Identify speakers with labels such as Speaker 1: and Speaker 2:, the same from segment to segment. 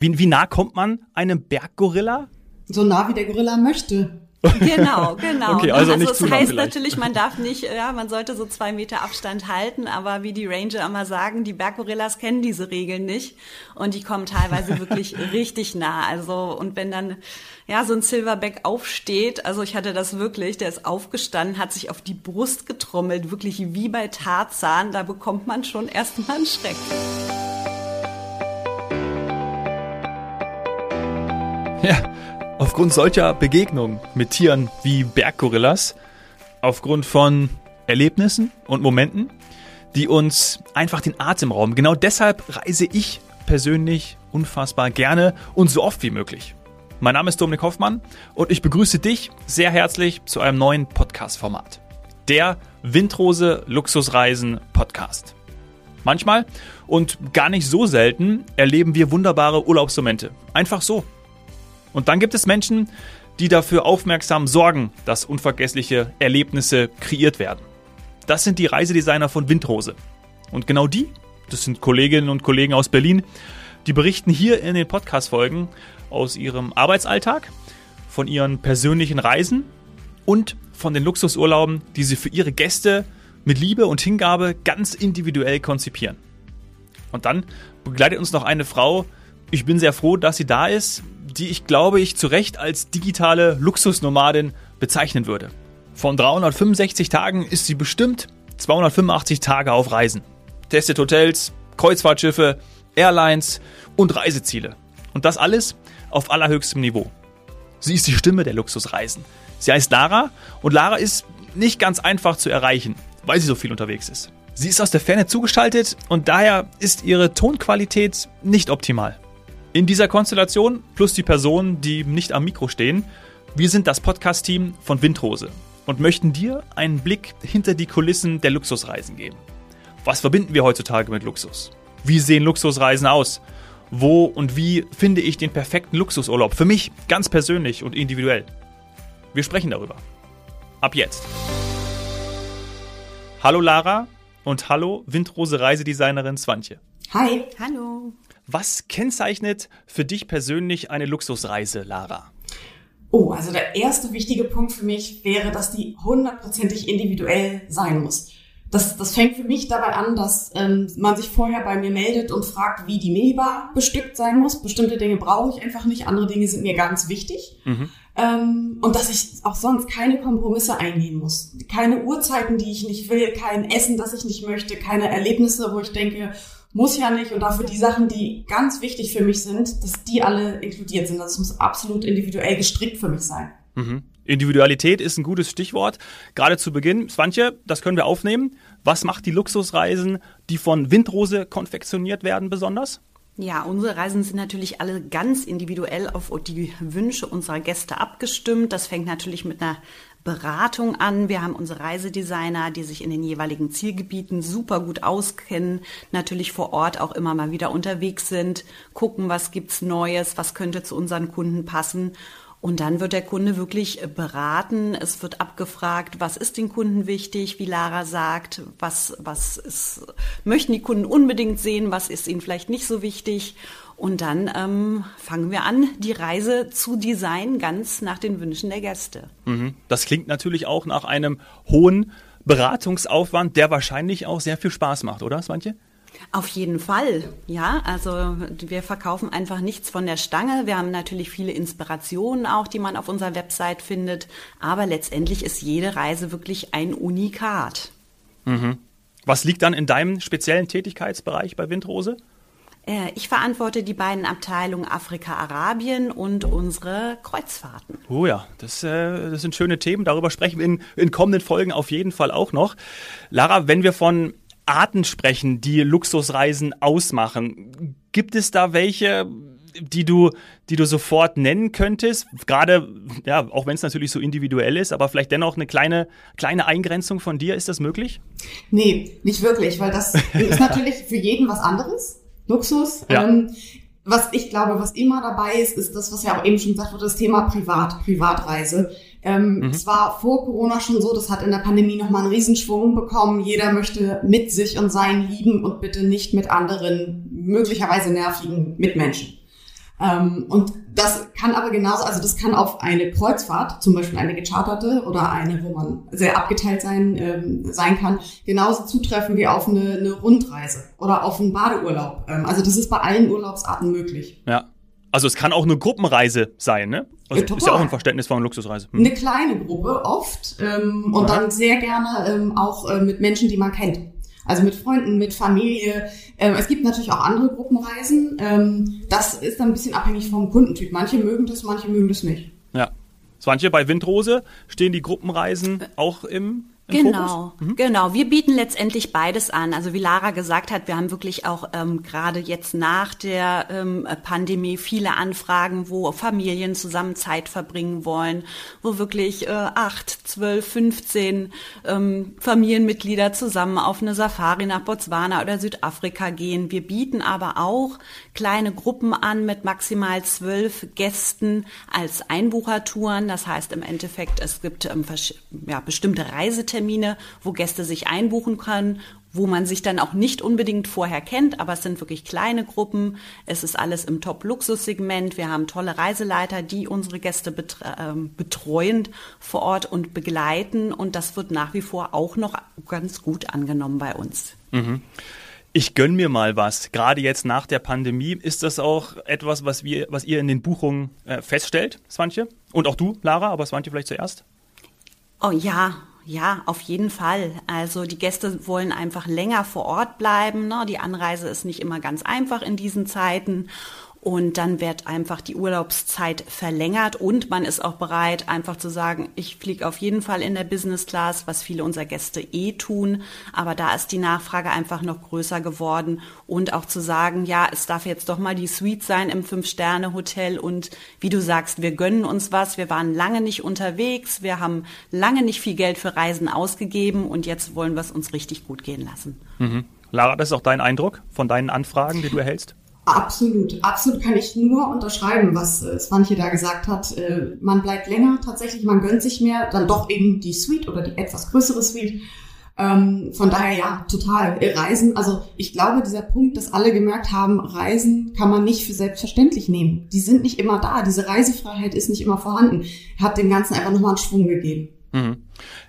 Speaker 1: Wie, wie nah kommt man einem Berggorilla?
Speaker 2: So nah wie der Gorilla möchte.
Speaker 3: Genau, genau.
Speaker 1: Okay, also, nicht
Speaker 3: also
Speaker 1: es
Speaker 3: heißt
Speaker 1: vielleicht.
Speaker 3: natürlich, man darf nicht, ja, man sollte so zwei Meter Abstand halten, aber wie die Ranger immer sagen, die Berggorillas kennen diese Regeln nicht und die kommen teilweise wirklich richtig nah. Also und wenn dann ja so ein Silverback aufsteht, also ich hatte das wirklich, der ist aufgestanden, hat sich auf die Brust getrommelt, wirklich wie bei Tarzan, da bekommt man schon erstmal einen Schreck.
Speaker 1: Ja, aufgrund solcher Begegnungen mit Tieren wie Berggorillas, aufgrund von Erlebnissen und Momenten, die uns einfach den Atem rauben. Genau deshalb reise ich persönlich unfassbar gerne und so oft wie möglich. Mein Name ist Dominik Hoffmann und ich begrüße dich sehr herzlich zu einem neuen Podcast-Format. Der Windrose Luxusreisen Podcast. Manchmal und gar nicht so selten erleben wir wunderbare Urlaubsmomente. Einfach so, und dann gibt es Menschen, die dafür aufmerksam sorgen, dass unvergessliche Erlebnisse kreiert werden. Das sind die Reisedesigner von Windrose. Und genau die, das sind Kolleginnen und Kollegen aus Berlin, die berichten hier in den Podcast-Folgen aus ihrem Arbeitsalltag, von ihren persönlichen Reisen und von den Luxusurlauben, die sie für ihre Gäste mit Liebe und Hingabe ganz individuell konzipieren. Und dann begleitet uns noch eine Frau, ich bin sehr froh, dass sie da ist, die ich glaube ich zu Recht als digitale Luxusnomadin bezeichnen würde. Von 365 Tagen ist sie bestimmt 285 Tage auf Reisen. Testet Hotels, Kreuzfahrtschiffe, Airlines und Reiseziele. Und das alles auf allerhöchstem Niveau. Sie ist die Stimme der Luxusreisen. Sie heißt Lara und Lara ist nicht ganz einfach zu erreichen, weil sie so viel unterwegs ist. Sie ist aus der Ferne zugeschaltet und daher ist ihre Tonqualität nicht optimal. In dieser Konstellation plus die Personen, die nicht am Mikro stehen, wir sind das Podcast-Team von Windrose und möchten dir einen Blick hinter die Kulissen der Luxusreisen geben. Was verbinden wir heutzutage mit Luxus? Wie sehen Luxusreisen aus? Wo und wie finde ich den perfekten Luxusurlaub? Für mich ganz persönlich und individuell. Wir sprechen darüber. Ab jetzt. Hallo Lara und hallo Windrose Reisedesignerin Swantje.
Speaker 2: Hi.
Speaker 3: Hallo.
Speaker 1: Was kennzeichnet für dich persönlich eine Luxusreise, Lara?
Speaker 2: Oh, also der erste wichtige Punkt für mich wäre, dass die hundertprozentig individuell sein muss. Das, das fängt für mich dabei an, dass ähm, man sich vorher bei mir meldet und fragt, wie die Minibar bestückt sein muss. Bestimmte Dinge brauche ich einfach nicht, andere Dinge sind mir ganz wichtig. Mhm. Ähm, und dass ich auch sonst keine Kompromisse eingehen muss. Keine Uhrzeiten, die ich nicht will, kein Essen, das ich nicht möchte, keine Erlebnisse, wo ich denke, muss ja nicht. Und dafür die Sachen, die ganz wichtig für mich sind, dass die alle inkludiert sind. Das muss absolut individuell gestrickt für mich sein.
Speaker 1: Mhm. Individualität ist ein gutes Stichwort. Gerade zu Beginn, Swantje, das können wir aufnehmen. Was macht die Luxusreisen, die von Windrose konfektioniert werden, besonders?
Speaker 3: Ja, unsere Reisen sind natürlich alle ganz individuell auf die Wünsche unserer Gäste abgestimmt. Das fängt natürlich mit einer Beratung an. Wir haben unsere Reisedesigner, die sich in den jeweiligen Zielgebieten super gut auskennen, natürlich vor Ort auch immer mal wieder unterwegs sind, gucken, was gibt's Neues, was könnte zu unseren Kunden passen. Und dann wird der Kunde wirklich beraten. Es wird abgefragt, was ist den Kunden wichtig, wie Lara sagt, was, was ist, möchten die Kunden unbedingt sehen, was ist ihnen vielleicht nicht so wichtig. Und dann ähm, fangen wir an, die Reise zu designen, ganz nach den Wünschen der Gäste.
Speaker 1: Mhm. Das klingt natürlich auch nach einem hohen Beratungsaufwand, der wahrscheinlich auch sehr viel Spaß macht, oder, Svantje?
Speaker 3: Auf jeden Fall, ja. Also wir verkaufen einfach nichts von der Stange. Wir haben natürlich viele Inspirationen auch, die man auf unserer Website findet. Aber letztendlich ist jede Reise wirklich ein Unikat.
Speaker 1: Mhm. Was liegt dann in deinem speziellen Tätigkeitsbereich bei Windrose?
Speaker 3: Äh, ich verantworte die beiden Abteilungen Afrika, Arabien und unsere Kreuzfahrten.
Speaker 1: Oh ja, das, äh, das sind schöne Themen. Darüber sprechen wir in, in kommenden Folgen auf jeden Fall auch noch. Lara, wenn wir von Arten sprechen, die Luxusreisen ausmachen, gibt es da welche, die du, die du sofort nennen könntest? Gerade, ja, auch wenn es natürlich so individuell ist, aber vielleicht dennoch eine kleine, kleine Eingrenzung von dir. Ist das möglich?
Speaker 2: Nee, nicht wirklich, weil das ist natürlich für jeden was anderes. Luxus. Ja. Ähm, was ich glaube, was immer dabei ist, ist das, was ja auch eben schon gesagt wurde, das Thema Privat, Privatreise. Ähm, mhm. Es war vor Corona schon so, das hat in der Pandemie nochmal einen Riesenschwung bekommen. Jeder möchte mit sich und seinen lieben und bitte nicht mit anderen möglicherweise nervigen Mitmenschen. Ähm, und das kann aber genauso, also das kann auf eine Kreuzfahrt, zum Beispiel eine gecharterte oder eine, wo man sehr abgeteilt sein, ähm, sein kann, genauso zutreffen wie auf eine, eine Rundreise oder auf einen Badeurlaub. Ähm, also das ist bei allen Urlaubsarten möglich.
Speaker 1: Ja. Also es kann auch eine Gruppenreise sein, ne? Also
Speaker 2: Ja,
Speaker 1: ist ja auch ein Verständnis von Luxusreise. Hm.
Speaker 2: Eine kleine Gruppe oft ähm, und
Speaker 1: Ja.
Speaker 2: dann sehr gerne ähm, auch äh, mit Menschen, die man kennt. Also mit Freunden, mit Familie. Ähm, es gibt natürlich auch andere Gruppenreisen. Ähm, das ist dann ein bisschen abhängig vom Kundentyp. Manche mögen das, manche mögen das nicht.
Speaker 1: Ja. Swantje, bei Windrose stehen die Gruppenreisen auch im, im
Speaker 3: Genau?
Speaker 1: Mhm.
Speaker 3: genau. Wir bieten letztendlich beides an. Also wie Lara gesagt hat, wir haben wirklich auch ähm, gerade jetzt nach der ähm, Pandemie viele Anfragen, wo Familien zusammen Zeit verbringen wollen, wo wirklich äh, acht, zwölf, 15 ähm, Familienmitglieder zusammen auf eine Safari nach Botswana oder Südafrika gehen. Wir bieten aber auch kleine Gruppen an mit maximal zwölf Gästen als Einbuchertouren. Das heißt im Endeffekt, es gibt ähm, ja, bestimmte Reisetermine, wo Gäste sich einbuchen können, wo man sich dann auch nicht unbedingt vorher kennt, aber es sind wirklich kleine Gruppen. Es ist alles im Top-Luxus-Segment. Wir haben tolle Reiseleiter, die unsere Gäste ähm, betreuen vor Ort und begleiten. Und das wird nach wie vor auch noch ganz gut angenommen bei uns.
Speaker 1: Ich gönn mir mal was. Gerade jetzt nach der Pandemie ist das auch etwas, was wir, was ihr in den Buchungen äh, feststellt, Swantje? Und auch du, Lara, aber Swantje vielleicht zuerst?
Speaker 3: Oh ja, ja, auf jeden Fall. Also die Gäste wollen einfach länger vor Ort bleiben. Ne? Die Anreise ist nicht immer ganz einfach in diesen Zeiten. Und dann wird einfach die Urlaubszeit verlängert und man ist auch bereit, einfach zu sagen, ich fliege auf jeden Fall in der Business Class, was viele unserer Gäste eh tun. Aber da ist die Nachfrage einfach noch größer geworden und auch zu sagen, ja, es darf jetzt doch mal die Suite sein im Fünf-Sterne-Hotel und wie du sagst, wir gönnen uns was. Wir waren lange nicht unterwegs, wir haben lange nicht viel Geld für Reisen ausgegeben und jetzt wollen wir es uns richtig gut gehen lassen.
Speaker 1: Lara, das ist auch dein Eindruck von deinen Anfragen, die du erhältst?
Speaker 2: Absolut, absolut kann ich nur unterschreiben, was äh, Svantje da gesagt hat. Äh, man bleibt länger tatsächlich, man gönnt sich mehr, dann doch eben die Suite oder die etwas größere Suite. Ähm, von daher ja, total. Äh, Reisen, also ich glaube, dieser Punkt, dass alle gemerkt haben, Reisen kann man nicht für selbstverständlich nehmen. Die sind nicht immer da. Diese Reisefreiheit ist nicht immer vorhanden. Hat dem Ganzen einfach nochmal einen Schwung gegeben.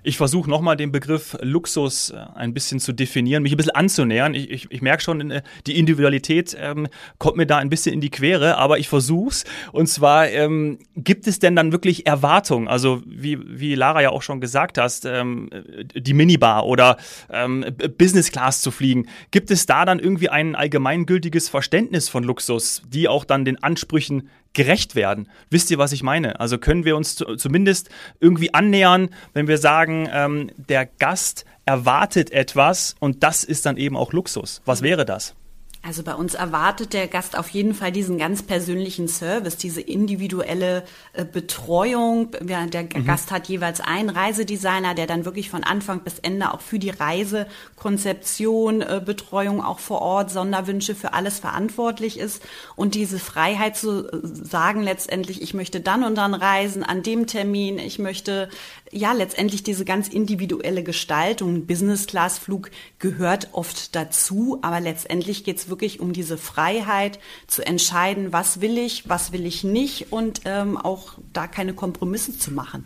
Speaker 1: Ich versuche nochmal den Begriff Luxus äh, ein bisschen zu definieren, mich ein bisschen anzunähern. Ich, ich, ich merke schon, äh, die Individualität ähm, kommt mir da ein bisschen in die Quere, aber ich versuch's. Und zwar, ähm, gibt es denn dann wirklich Erwartungen? Also wie, wie Lara ja auch schon gesagt hast, ähm, die Minibar oder ähm, Business Class zu fliegen. Gibt es da dann irgendwie ein allgemeingültiges Verständnis von Luxus, die auch dann den Ansprüchen gerecht werden. Wisst ihr, was ich meine? Also können wir uns zu, zumindest irgendwie annähern, wenn wir sagen, ähm, der Gast erwartet etwas und das ist dann eben auch Luxus. Was wäre das?
Speaker 3: Also bei uns erwartet der Gast auf jeden Fall diesen ganz persönlichen Service, diese individuelle äh, Betreuung. Ja, der Gast hat jeweils einen Reisedesigner, der dann wirklich von Anfang bis Ende auch für die Reisekonzeption, äh, Betreuung auch vor Ort, Sonderwünsche für alles verantwortlich ist. Und diese Freiheit zu äh, sagen letztendlich, ich möchte dann und dann reisen, an dem Termin, ich möchte ja letztendlich diese ganz individuelle Gestaltung. Business-Class-Flug gehört oft dazu, aber letztendlich geht es wirklich um diese Freiheit zu entscheiden, was will ich, was will ich nicht und ähm, auch da keine Kompromisse zu machen.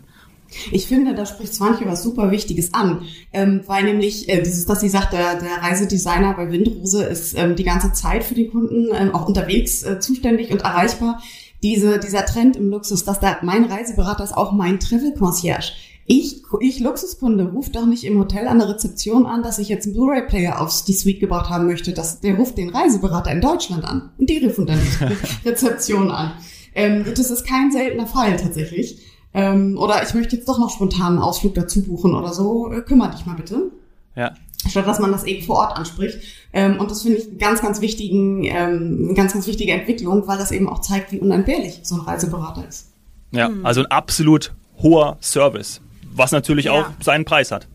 Speaker 2: Ich finde, da spricht Swanche was super Wichtiges an, ähm, weil nämlich äh, dass sie sagt, der, der Reisedesigner bei Windrose ist ähm, die ganze Zeit für die Kunden ähm, auch unterwegs äh, zuständig und erreichbar. Diese, dieser Trend im Luxus, dass da mein Reiseberater ist auch mein Travel Concierge. Ich, ich Luxuskunde, ruft doch nicht im Hotel an der Rezeption an, dass ich jetzt einen Blu-ray-Player auf die Suite gebracht haben möchte. Das, der ruft den Reiseberater in Deutschland an und die rufen dann die Rezeption an. Ähm, das ist kein seltener Fall tatsächlich. Ähm, oder ich möchte jetzt doch noch spontan einen Ausflug dazu buchen oder so. Äh, kümmere dich mal bitte.
Speaker 1: Ja.
Speaker 2: Statt dass man das eben vor Ort anspricht. Ähm, und das finde ich einen ganz, ganz wichtigen, ähm, eine ganz, ganz wichtige Entwicklung, weil das eben auch zeigt, wie unentbehrlich so ein Reiseberater ist.
Speaker 1: Ja, also ein absolut hoher Service, was natürlich
Speaker 3: Ja.
Speaker 1: auch seinen Preis hat.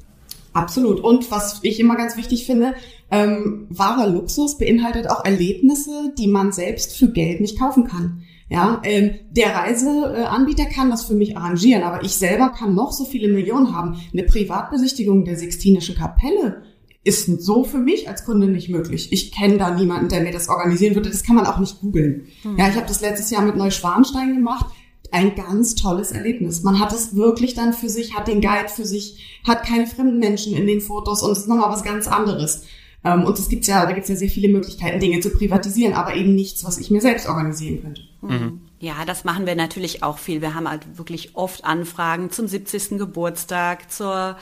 Speaker 2: Absolut. Und was ich immer ganz wichtig finde, ähm, wahrer Luxus beinhaltet auch Erlebnisse, die man selbst für Geld nicht kaufen kann. Ja, ähm, der Reiseanbieter kann das für mich arrangieren, aber ich selber kann noch so viele Millionen haben. Eine Privatbesichtigung der Sixtinischen Kapelle ist so für mich als Kunde nicht möglich. Ich kenne da niemanden, der mir das organisieren würde. Das kann man auch nicht googeln. Mhm. Ja, ich habe das letztes Jahr mit Neuschwanstein gemacht. Ein ganz tolles Erlebnis. Man hat es wirklich dann für sich, hat den Guide für sich, hat keine fremden Menschen in den Fotos und es ist nochmal was ganz anderes. Ähm, und es gibt ja, da gibt es ja sehr viele Möglichkeiten, Dinge zu privatisieren, aber eben nichts, was ich mir selbst organisieren könnte.
Speaker 3: Mhm. Ja, das machen wir natürlich auch viel. Wir haben halt wirklich oft Anfragen zum 70. Geburtstag, zur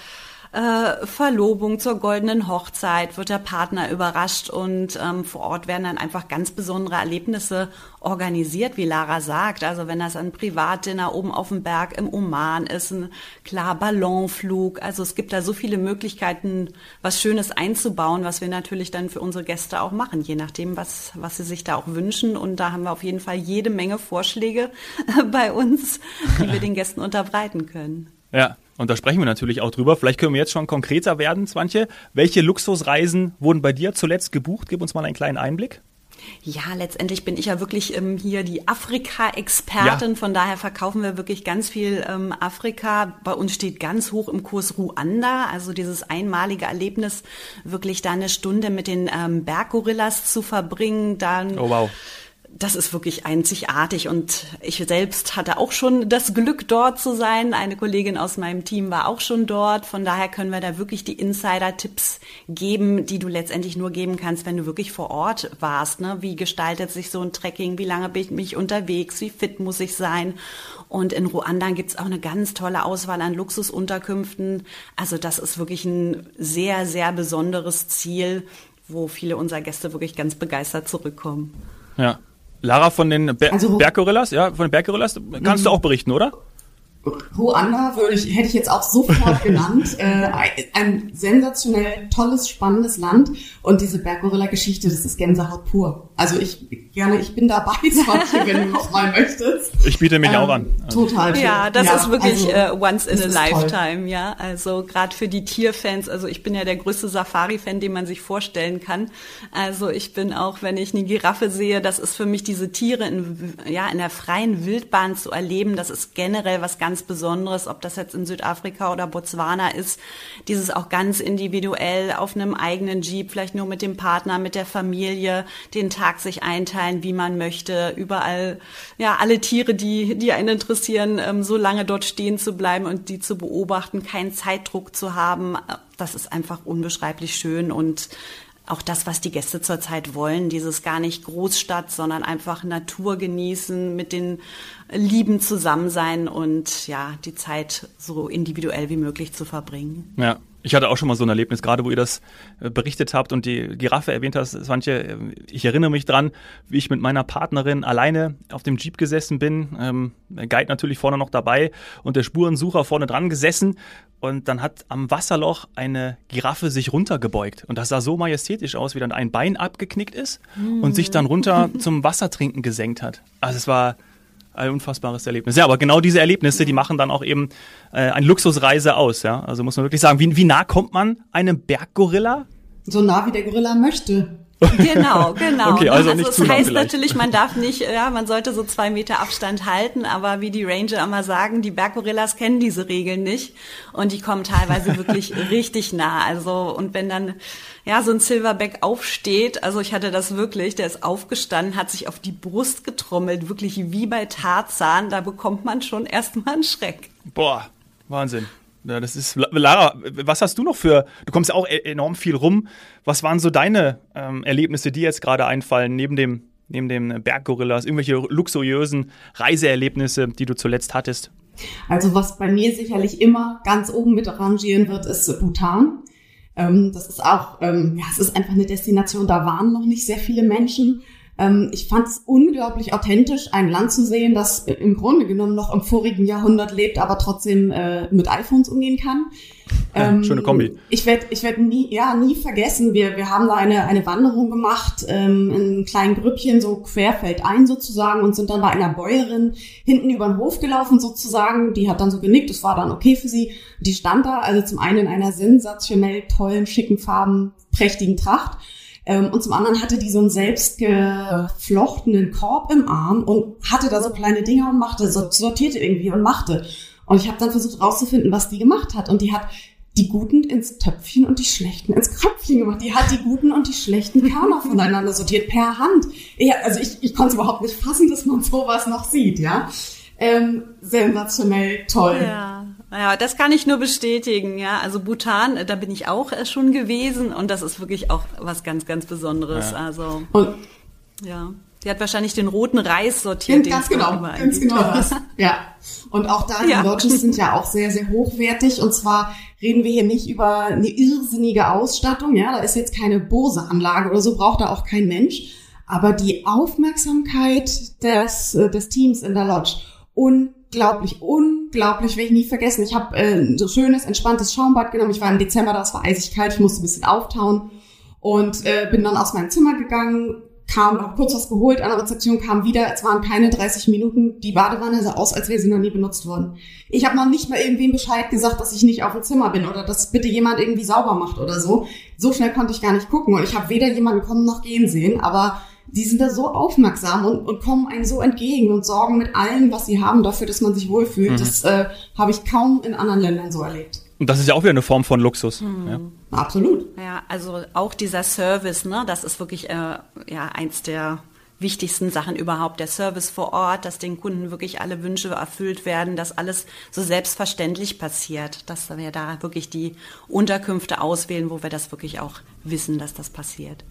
Speaker 3: äh, Verlobung, zur goldenen Hochzeit wird der Partner überrascht und ähm, vor Ort werden dann einfach ganz besondere Erlebnisse organisiert, wie Lara sagt. Also wenn das ein Privatdinner oben auf dem Berg im Oman ist, ein klar Ballonflug. Also es gibt da so viele Möglichkeiten, was Schönes einzubauen, was wir natürlich dann für unsere Gäste auch machen, je nachdem, was, was sie sich da auch wünschen. Und da haben wir auf jeden Fall jede Menge Vorschläge bei uns, die wir den Gästen unterbreiten können.
Speaker 1: Ja, und da sprechen wir natürlich auch drüber. Vielleicht können wir jetzt schon konkreter werden, Swantje. Welche Luxusreisen wurden bei dir zuletzt gebucht? Gib uns mal einen kleinen Einblick.
Speaker 3: Ja, letztendlich bin ich ja wirklich ähm, hier die Afrika-Expertin. Ja. Von daher verkaufen wir wirklich ganz viel ähm, Afrika. Bei uns steht ganz hoch im Kurs Ruanda. Also dieses einmalige Erlebnis, wirklich da eine Stunde mit den ähm, Berggorillas zu verbringen. Dann
Speaker 1: oh, wow
Speaker 3: das ist wirklich einzigartig und ich selbst hatte auch schon das Glück, dort zu sein. Eine Kollegin aus meinem Team war auch schon dort. Von daher können wir da wirklich die Insider-Tipps geben, die du letztendlich nur geben kannst, wenn du wirklich vor Ort warst. Ne? Wie gestaltet sich so ein Trekking? Wie lange bin ich mich unterwegs? Wie fit muss ich sein? Und in Ruanda gibt's auch eine ganz tolle Auswahl an Luxusunterkünften. Also das ist wirklich ein sehr, sehr besonderes Ziel, wo viele unserer Gäste wirklich ganz begeistert zurückkommen.
Speaker 1: Ja, Lara von den Ber also, Berggorillas, ja, von den Berggorillas, kannst du auch berichten, oder?
Speaker 2: Ruanda würde ich, hätte ich jetzt auch sofort genannt. Äh, ein sensationell tolles, spannendes Land. Und diese Berggorilla-Geschichte, das ist Gänsehaut pur. Also ich gerne, ich bin dabei, Swatche, wenn du noch mal möchtest.
Speaker 1: Ich biete mich ähm, auch an.
Speaker 3: Total. Schön. Ja, das ja, ist wirklich also, uh, once in a lifetime, toll. ja. Also gerade für die Tierfans, also ich bin ja der größte Safari-Fan, den man sich vorstellen kann. Also ich bin auch, wenn ich eine Giraffe sehe, das ist für mich diese Tiere in, ja, in der freien Wildbahn zu erleben, das ist generell was ganz Besonderes, ob das jetzt in Südafrika oder Botswana ist. Dieses auch ganz individuell auf einem eigenen Jeep, vielleicht nur mit dem Partner, mit der Familie, den Tag sich einteilen wie man möchte, überall, ja, alle Tiere, die, die einen interessieren, ähm, so lange dort stehen zu bleiben und die zu beobachten, keinen Zeitdruck zu haben, das ist einfach unbeschreiblich schön und auch das, was die Gäste zurzeit wollen, dieses gar nicht Großstadt, sondern einfach Natur genießen, mit den Lieben zusammen sein und ja, die Zeit so individuell wie möglich zu verbringen.
Speaker 1: Ja, ich hatte auch schon mal so ein Erlebnis, gerade wo ihr das äh, berichtet habt und die Giraffe erwähnt hast, Swantje, äh, ich erinnere mich dran, wie ich mit meiner Partnerin alleine auf dem Jeep gesessen bin, ähm, Guide natürlich vorne noch dabei und der Spurensucher vorne dran gesessen. Und dann hat am Wasserloch eine Giraffe sich runtergebeugt. Und das sah so majestätisch aus, wie dann ein Bein abgeknickt ist und sich dann runter zum Wassertrinken gesenkt hat. Also es war ein unfassbares Erlebnis. Ja, aber genau diese Erlebnisse, die machen dann auch eben äh, eine Luxusreise aus. Ja, also muss man wirklich sagen, wie, wie nah kommt man einem Berggorilla?
Speaker 2: So nah wie der Gorilla möchte.
Speaker 3: Genau, genau. Okay, also, also nicht das heißt natürlich, man darf nicht, ja, man sollte so zwei Meter Abstand halten, aber wie die Ranger immer sagen, die Berggorillas kennen diese Regeln nicht und die kommen teilweise wirklich richtig nah. Also und wenn dann ja so ein Silverback aufsteht, also ich hatte das wirklich, der ist aufgestanden, hat sich auf die Brust getrommelt, wirklich wie bei Tarzan, da bekommt man schon erstmal einen Schreck.
Speaker 1: Boah, Wahnsinn. Ja, das ist Lara. Was hast du noch für? Du kommst ja auch e-, enorm viel rum. Was waren so deine ähm, Erlebnisse, die jetzt gerade einfallen neben dem neben dem Berggorillas? Irgendwelche luxuriösen Reiseerlebnisse, die du zuletzt hattest?
Speaker 2: Also was bei mir sicherlich immer ganz oben mit arrangieren wird, ist Bhutan. Ähm, das ist auch, ähm, ja, es ist einfach eine Destination. Da waren noch nicht sehr viele Menschen. Ähm, ich fand es unglaublich authentisch, ein Land zu sehen, das im Grunde genommen noch im vorigen Jahrhundert lebt, aber trotzdem äh, mit iPhones umgehen kann.
Speaker 1: Ähm, schöne Kombi.
Speaker 2: Ich werde ich werd nie, ja, nie vergessen, wir, wir haben da eine, eine Wanderung gemacht, ähm, in einem kleinen Grüppchen, so querfeldein sozusagen, und sind dann bei einer Bäuerin hinten über den Hof gelaufen sozusagen. Die hat dann so genickt, das war dann okay für sie. Die stand da, also zum einen in einer sensationell tollen, schicken Farben, prächtigen Tracht und zum anderen hatte die so einen selbst geflochtenen Korb im Arm und hatte da so kleine Dinger und machte, sortierte irgendwie und machte. Und ich habe dann versucht rauszufinden, was die gemacht hat. Und die hat die Guten ins Töpfchen und die Schlechten ins Kröpfchen gemacht. Die hat die Guten und die schlechten Körner voneinander sortiert per Hand. Ja, also ich, ich konnte es überhaupt nicht fassen, dass man sowas noch sieht, ja. Ähm, sensationell toll.
Speaker 3: Ja. Ja, das kann ich nur bestätigen, ja. Also Bhutan, da bin ich auch äh, schon gewesen und das ist wirklich auch was ganz, ganz Besonderes. Ja. Also, und ja. Die hat wahrscheinlich den roten Reis sortiert.
Speaker 2: Ganz genau, ganz genau das. Ja. Und auch da, die ja. Lodges sind ja auch sehr, sehr hochwertig. Und zwar reden wir hier nicht über eine irrsinnige Ausstattung. Ja, da ist jetzt keine Bose-Anlage oder so, braucht da auch kein Mensch. Aber die Aufmerksamkeit des, äh, des Teams in der Lodge, unglaublich, unglaublich, will ich nie vergessen. Ich habe äh, so schönes, entspanntes Schaumbad genommen. Ich war im Dezember, das war eisig kalt, ich musste ein bisschen auftauen und äh, bin dann aus meinem Zimmer gegangen, kam, hab kurz was geholt, an der Rezeption kam wieder, es waren keine 30 Minuten, die Badewanne sah aus, als wäre sie noch nie benutzt worden. Ich habe noch nicht mal irgendwem Bescheid gesagt, dass ich nicht auf dem Zimmer bin oder dass bitte jemand irgendwie sauber macht oder so. So schnell konnte ich gar nicht gucken und ich habe weder jemanden kommen noch gehen sehen, aber die sind da so aufmerksam und, und kommen einem so entgegen und sorgen mit allem, was sie haben, dafür, dass man sich wohlfühlt. Mhm. Das äh, habe ich kaum in anderen Ländern so erlebt.
Speaker 1: Und das ist ja auch wieder eine Form von Luxus. Mhm. Ja.
Speaker 2: Absolut.
Speaker 3: Ja, also auch dieser Service, ne, das ist wirklich äh, ja eins der wichtigsten Sachen überhaupt, der Service vor Ort, dass den Kunden wirklich alle Wünsche erfüllt werden, dass alles so selbstverständlich passiert, dass wir da wirklich die Unterkünfte auswählen, wo wir das wirklich auch wissen, dass das passiert.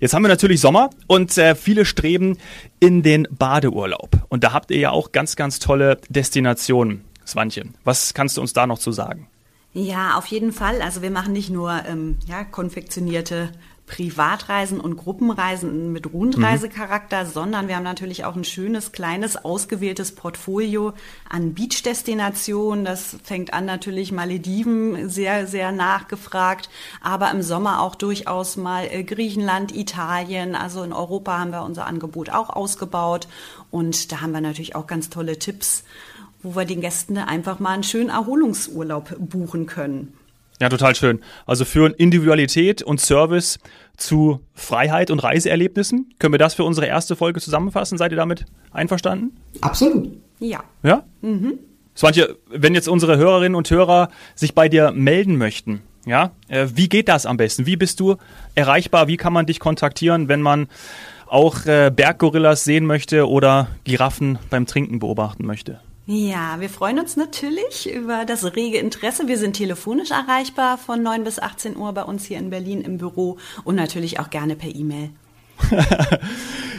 Speaker 1: Jetzt haben wir natürlich Sommer und äh, viele streben in den Badeurlaub. Und da habt ihr ja auch ganz, ganz tolle Destinationen. Swantje, was kannst du uns da noch zu sagen?
Speaker 3: Ja, auf jeden Fall. Also wir machen nicht nur ähm, ja, konfektionierte Privatreisen und Gruppenreisen mit Rundreisecharakter, mhm. sondern wir haben natürlich auch ein schönes, kleines, ausgewähltes Portfolio an Beach-Destinationen. Das fängt an natürlich Malediven, sehr, sehr nachgefragt, aber im Sommer auch durchaus mal äh, Griechenland, Italien. Also in Europa haben wir unser Angebot auch ausgebaut und da haben wir natürlich auch ganz tolle Tipps, wo wir den Gästen einfach mal einen schönen Erholungsurlaub buchen können.
Speaker 1: Ja, total schön. Also führen Individualität und Service zu Freiheit und Reiseerlebnissen. Können wir das für unsere erste Folge zusammenfassen? Seid ihr damit einverstanden?
Speaker 2: Absolut.
Speaker 3: Ja.
Speaker 1: Ja? Mhm. Swantje, wenn jetzt unsere Hörerinnen und Hörer sich bei dir melden möchten, ja, äh, wie geht das am besten? Wie bist du erreichbar? Wie kann man dich kontaktieren, wenn man auch äh, Berggorillas sehen möchte oder Giraffen beim Trinken beobachten möchte?
Speaker 3: Ja, wir freuen uns natürlich über das rege Interesse. Wir sind telefonisch erreichbar von 9 bis 18 Uhr bei uns hier in Berlin im Büro und natürlich auch gerne per E-Mail.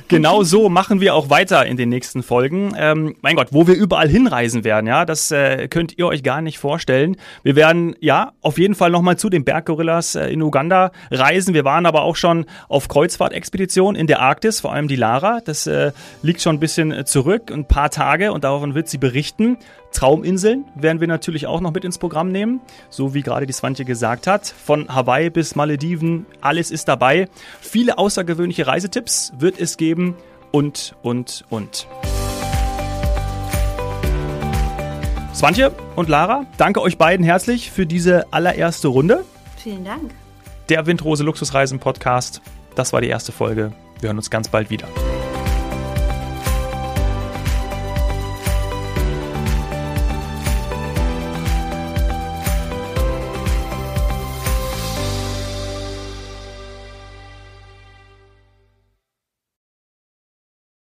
Speaker 1: genau so machen wir auch weiter in den nächsten Folgen. Ähm, mein Gott, wo wir überall hinreisen werden, ja, das äh, könnt ihr euch gar nicht vorstellen. Wir werden ja auf jeden Fall nochmal zu den Berggorillas äh, in Uganda reisen. Wir waren aber auch schon auf Kreuzfahrtexpedition in der Arktis, vor allem die Lara. Das äh, liegt schon ein bisschen zurück, ein paar Tage und davon wird sie berichten. Trauminseln werden wir natürlich auch noch mit ins Programm nehmen, so wie gerade die Swantje gesagt hat. Von Hawaii bis Malediven, alles ist dabei. Viele außergewöhnliche Reisetipps wird es geben und, und, und. Swantje und Lara, danke euch beiden herzlich für diese allererste Runde.
Speaker 3: Vielen Dank.
Speaker 1: Der Windrose Luxusreisen Podcast. Das war die erste Folge. Wir hören uns ganz bald wieder.